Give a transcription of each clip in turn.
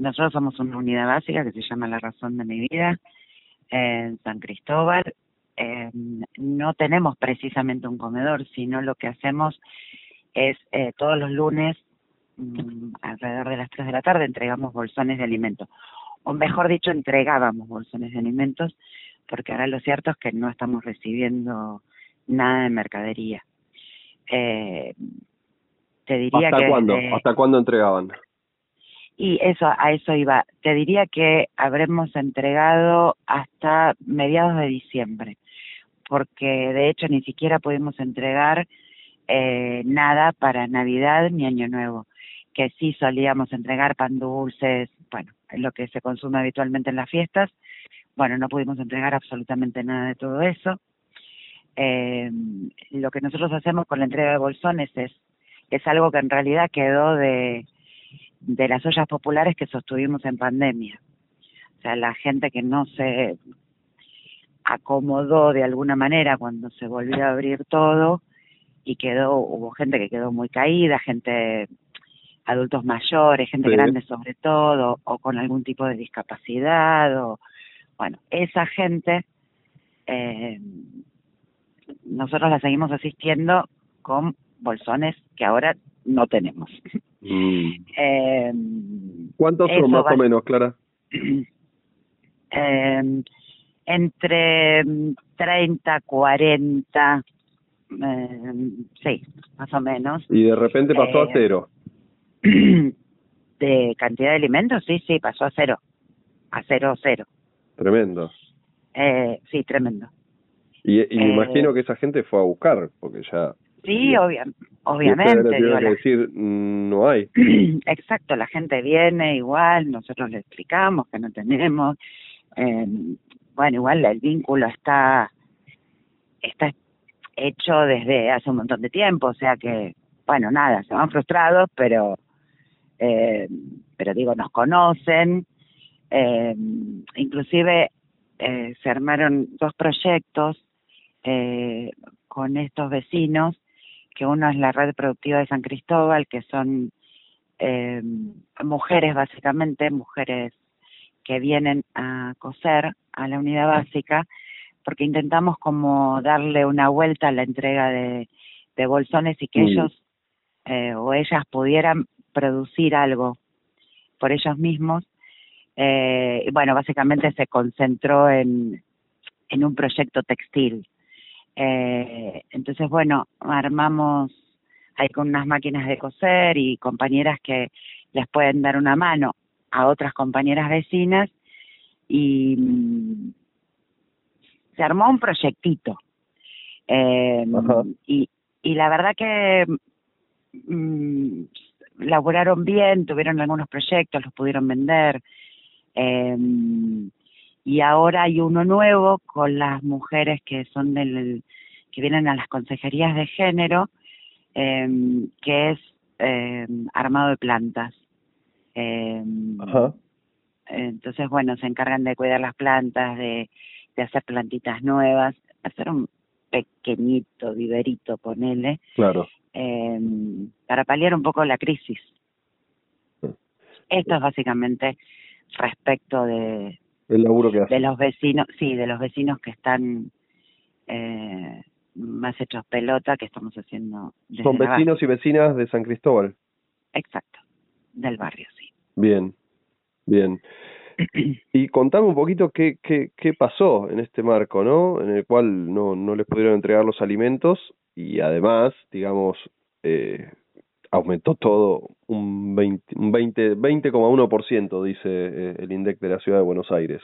nosotros somos una unidad básica que se llama La Razón de mi Vida en San Cristóbal. Eh, no tenemos precisamente un comedor, sino lo que hacemos es eh, todos los lunes, mm, alrededor de las 3 de la tarde, entregamos bolsones de alimentos. O mejor dicho, entregábamos bolsones de alimentos, porque ahora lo cierto es que no estamos recibiendo nada de mercadería. Eh, te diría ¿Hasta que cuándo? desde- ¿Hasta cuándo entregaban? Y eso, a eso iba. Te diría que habremos entregado hasta mediados de diciembre, porque de hecho ni siquiera pudimos entregar eh, nada para Navidad ni Año Nuevo, que sí solíamos entregar pan dulces, bueno, lo que se consume habitualmente en las fiestas. Bueno, no pudimos entregar absolutamente nada de todo eso. Eh, lo que nosotros hacemos con la entrega de bolsones es, es algo que en realidad quedó de, de las ollas populares que sostuvimos en pandemia. O sea, la gente que no se acomodó de alguna manera cuando se volvió a abrir todo y quedó, hubo gente que quedó muy caída, gente, adultos mayores, gente Sí. grande sobre todo, o con algún tipo de discapacidad, o bueno, esa gente, eh, nosotros la seguimos asistiendo con bolsones que ahora no tenemos. Mm. Eh, ¿Cuántos son más va- o menos, Clara? eh, entre mm, 30, 40, eh, sí, más o menos. Y de repente pasó a Eh, cero. De cantidad de alimentos, sí, sí, pasó a cero. A cero, cero. Tremendo. Eh, sí, tremendo. Y, y me imagino que esa gente fue a buscar, porque ya... Sí, obvia, ustedes le obviamente. digo, que la- decir, "Mm, no hay. Exacto, la gente viene igual, nosotros le explicamos que no tenemos. Eh, bueno, igual el vínculo está está hecho desde hace un montón de tiempo, o sea que, bueno, nada, se van frustrados, pero, eh, pero digo, nos conocen. Eh, inclusive eh, se armaron dos proyectos eh, con estos vecinos, que uno es la red productiva de San Cristóbal, que son eh, mujeres básicamente, mujeres que vienen a coser a la unidad básica, porque intentamos como darle una vuelta a la entrega de, de bolsones y que Mm. ellos eh, o ellas pudieran producir algo por ellos mismos. Eh, y bueno, básicamente se concentró en, en un proyecto textil. Eh, entonces, bueno, armamos ahí con unas máquinas de coser y compañeras que les pueden dar una mano a otras compañeras vecinas y mm, se armó un proyectito. Eh, y, y la verdad que mm, laburaron bien, tuvieron algunos proyectos, los pudieron vender. Eh, y ahora hay uno nuevo con las mujeres que son del que vienen a las consejerías de género, eh, que es eh, armado de plantas. Eh, Ajá. entonces, bueno, se encargan de cuidar las plantas, de, de hacer plantitas nuevas, hacer un pequeñito viverito, ponele, Claro. para paliar un poco la crisis. Esto es básicamente respecto de, El laburo que hace. de los vecinos, sí, de los vecinos que están eh, más hechos pelota que estamos haciendo. desde Son vecinos y vecinas de San Cristóbal. Exacto, del barrio, sí. Bien, bien. Y contame un poquito qué, qué, qué pasó en este marco, ¿no? En el cual no, no les pudieron entregar los alimentos y además, digamos, eh, aumentó todo un 20, un 20, 20,1% dice eh, el INDEC de la ciudad de Buenos Aires.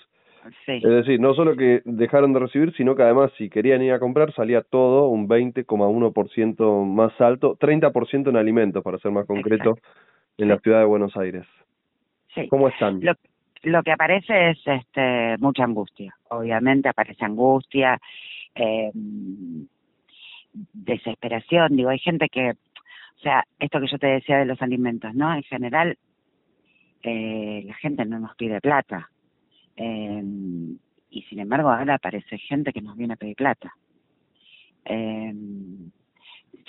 Sí, Es decir, no solo que dejaron de recibir, sino que además si querían ir a comprar salía todo un 20,1% más alto, 30% en alimentos, para ser más concreto, en la ciudad de Buenos Aires. sí. ¿Cómo están? Lo, lo que aparece es este mucha angustia. Obviamente aparece angustia, eh, desesperación. Digo, hay gente que, sea, esto que yo te decía de los alimentos, ¿no? En general, eh, la gente no nos pide plata. Eh, y sin embargo, ahora aparece gente que nos viene a pedir plata. Eh,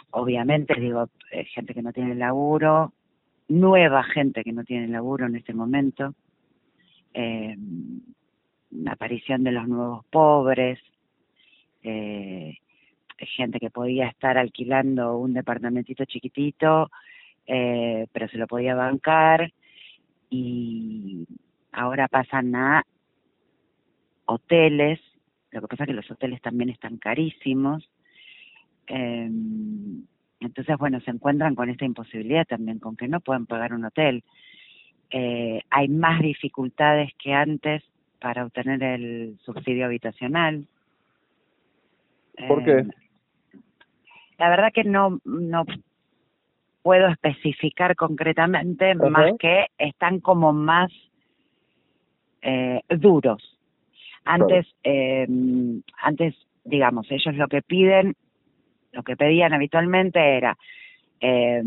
obviamente, digo, eh, gente que no tiene laburo, nueva gente que no tiene laburo en este momento, eh, la aparición de los nuevos pobres, eh, gente que podía estar alquilando un departamentito chiquitito, eh, pero se lo podía bancar y ahora pasan a hoteles, lo que pasa es que los hoteles también están carísimos, eh, entonces, bueno, se encuentran con esta imposibilidad también, con que no pueden pagar un hotel. Eh, hay más dificultades que antes para obtener el subsidio habitacional. ¿Por qué? La verdad que no, no puedo especificar concretamente más que están como más eh, duros. Antes, eh, antes, digamos, ellos lo que piden lo que pedían habitualmente era eh,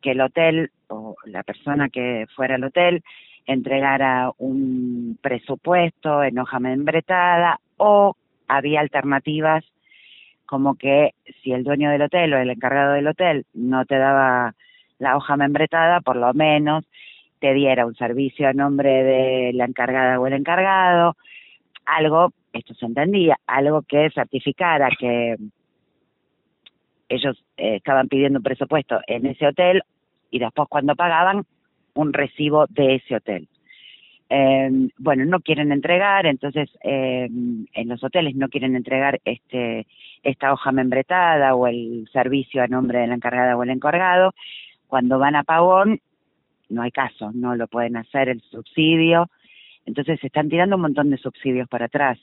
que el hotel o la persona que fuera al hotel entregara un presupuesto en hoja membretada o había alternativas como que si el dueño del hotel o el encargado del hotel no te daba la hoja membretada, por lo menos te diera un servicio a nombre de la encargada o el encargado, algo, esto se entendía, algo que certificara que ellos eh, estaban pidiendo un presupuesto en ese hotel y después cuando pagaban un recibo de ese hotel. Eh, bueno, no quieren entregar, entonces eh, en los hoteles no quieren entregar este esta hoja membretada o el servicio a nombre de la encargada o el encargado. Cuando van a pagón, no hay caso, no lo pueden hacer el subsidio. Entonces se están tirando un montón de subsidios para atrás.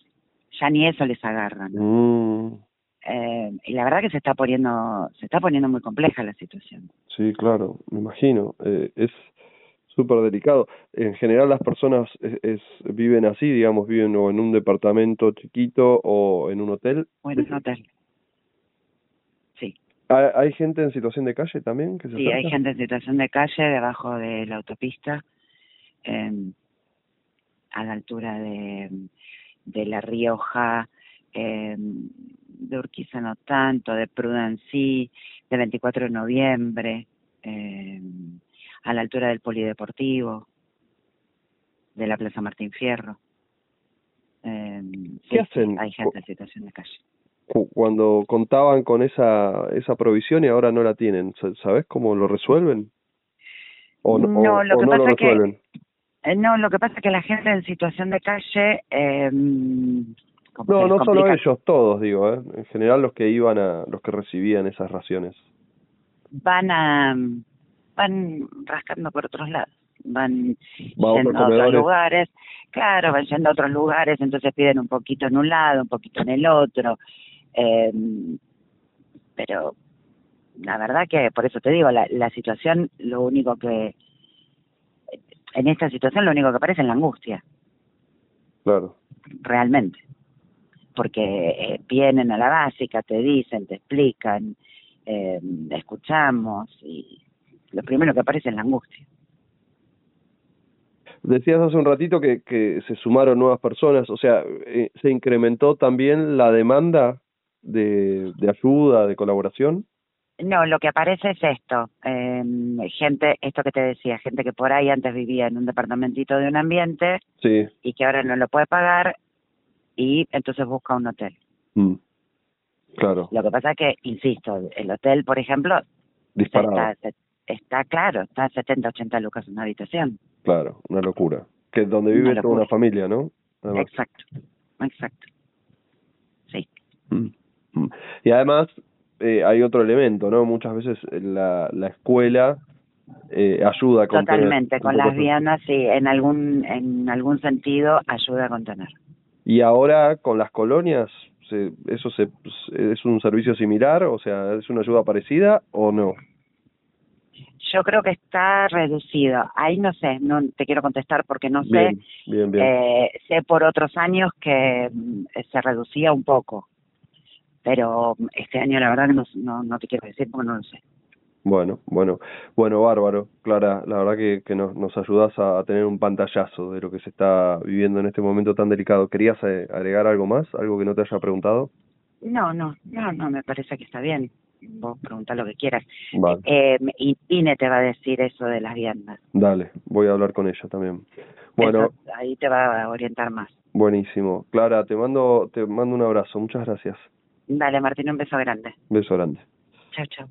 Ya ni eso les agarran. Mm. Eh, y la verdad que se está poniendo se está poniendo muy compleja la situación. Sí, claro, me imagino. Eh, es súper delicado. En general las personas es, viven así, digamos, viven o en un departamento chiquito o en un hotel. O en un hotel. Sí. ¿Hay, hay gente en situación de calle también? Que se sí, hay gente en situación de calle debajo de la autopista, eh, a la altura de, de La Rioja, eh, de Urquiza no tanto, de Prudency, de 24 de noviembre, eh, a la altura del Polideportivo, de la Plaza Martín Fierro. Eh, ¿Qué hacen? Hay gente en situación de calle. Cuando contaban con esa, esa provisión y ahora no la tienen, ¿sabes cómo lo resuelven? ¿O no, no lo, que pasa lo resuelven? Que, eh, no, lo que pasa es que la gente en situación de calle eh, no, no solo ellos, todos, digo, ¿eh? en general los que iban a, los que recibían esas raciones. Van a, van rascando por otros lados, van yendo a otros lugares, claro, van yendo a otros lugares, entonces piden un poquito en un lado, un poquito en el otro, eh, pero la verdad que, por eso te digo, la, la situación, lo único que, en esta situación lo único que aparece es la angustia. Claro. Realmente. Porque eh, vienen a la básica, te dicen, te explican, eh, escuchamos y lo primero que aparece es la angustia. Decías hace un ratito que, que se sumaron nuevas personas, o sea, eh, ¿se incrementó también la demanda de, de ayuda, de colaboración? No, lo que aparece es esto, eh, gente, esto que te decía, gente que por ahí antes vivía en un departamentito de un ambiente sí. y que ahora no lo puede pagar y entonces busca un hotel. Mm. Claro. Lo que pasa es que, insisto, el hotel, por ejemplo, Está, está claro, está a 70, 80 lucas una habitación. Claro, una locura. Que es donde vive toda una familia, ¿no? Exacto, exacto. Sí. Mm, mm. Y además eh, hay otro elemento, ¿no? Muchas veces la, la escuela eh, ayuda a contener. Totalmente, con las viandas sí, en algún, en algún sentido ayuda a contener. Y ahora con las colonias, se, ¿eso se, es un servicio similar? O sea, ¿es una ayuda parecida o no? Yo creo que está reducido. Ahí no sé, no te quiero contestar porque no sé. Bien, bien, Eh, sé por otros años que mm, se reducía un poco, pero este año la verdad no, no, no te quiero decir porque no lo sé. Bueno, bueno, bueno, bárbaro, Clara, la verdad que, que nos, nos ayudas a, tener un pantallazo de lo que se está viviendo en este momento tan delicado. ¿Querías eh, agregar algo más, algo que no te haya preguntado? No, no, no, no, me parece que está bien. Vos preguntá lo que quieras. Vale. Eh, y Pine te va a decir eso de las viandas. Dale, voy a hablar con ella también. Bueno, Eso, ahí te va a orientar más. buenísimo. Clara, te mando te mando un abrazo. Muchas gracias. Dale, Martín, un beso grande. Beso grande. Chao, chao.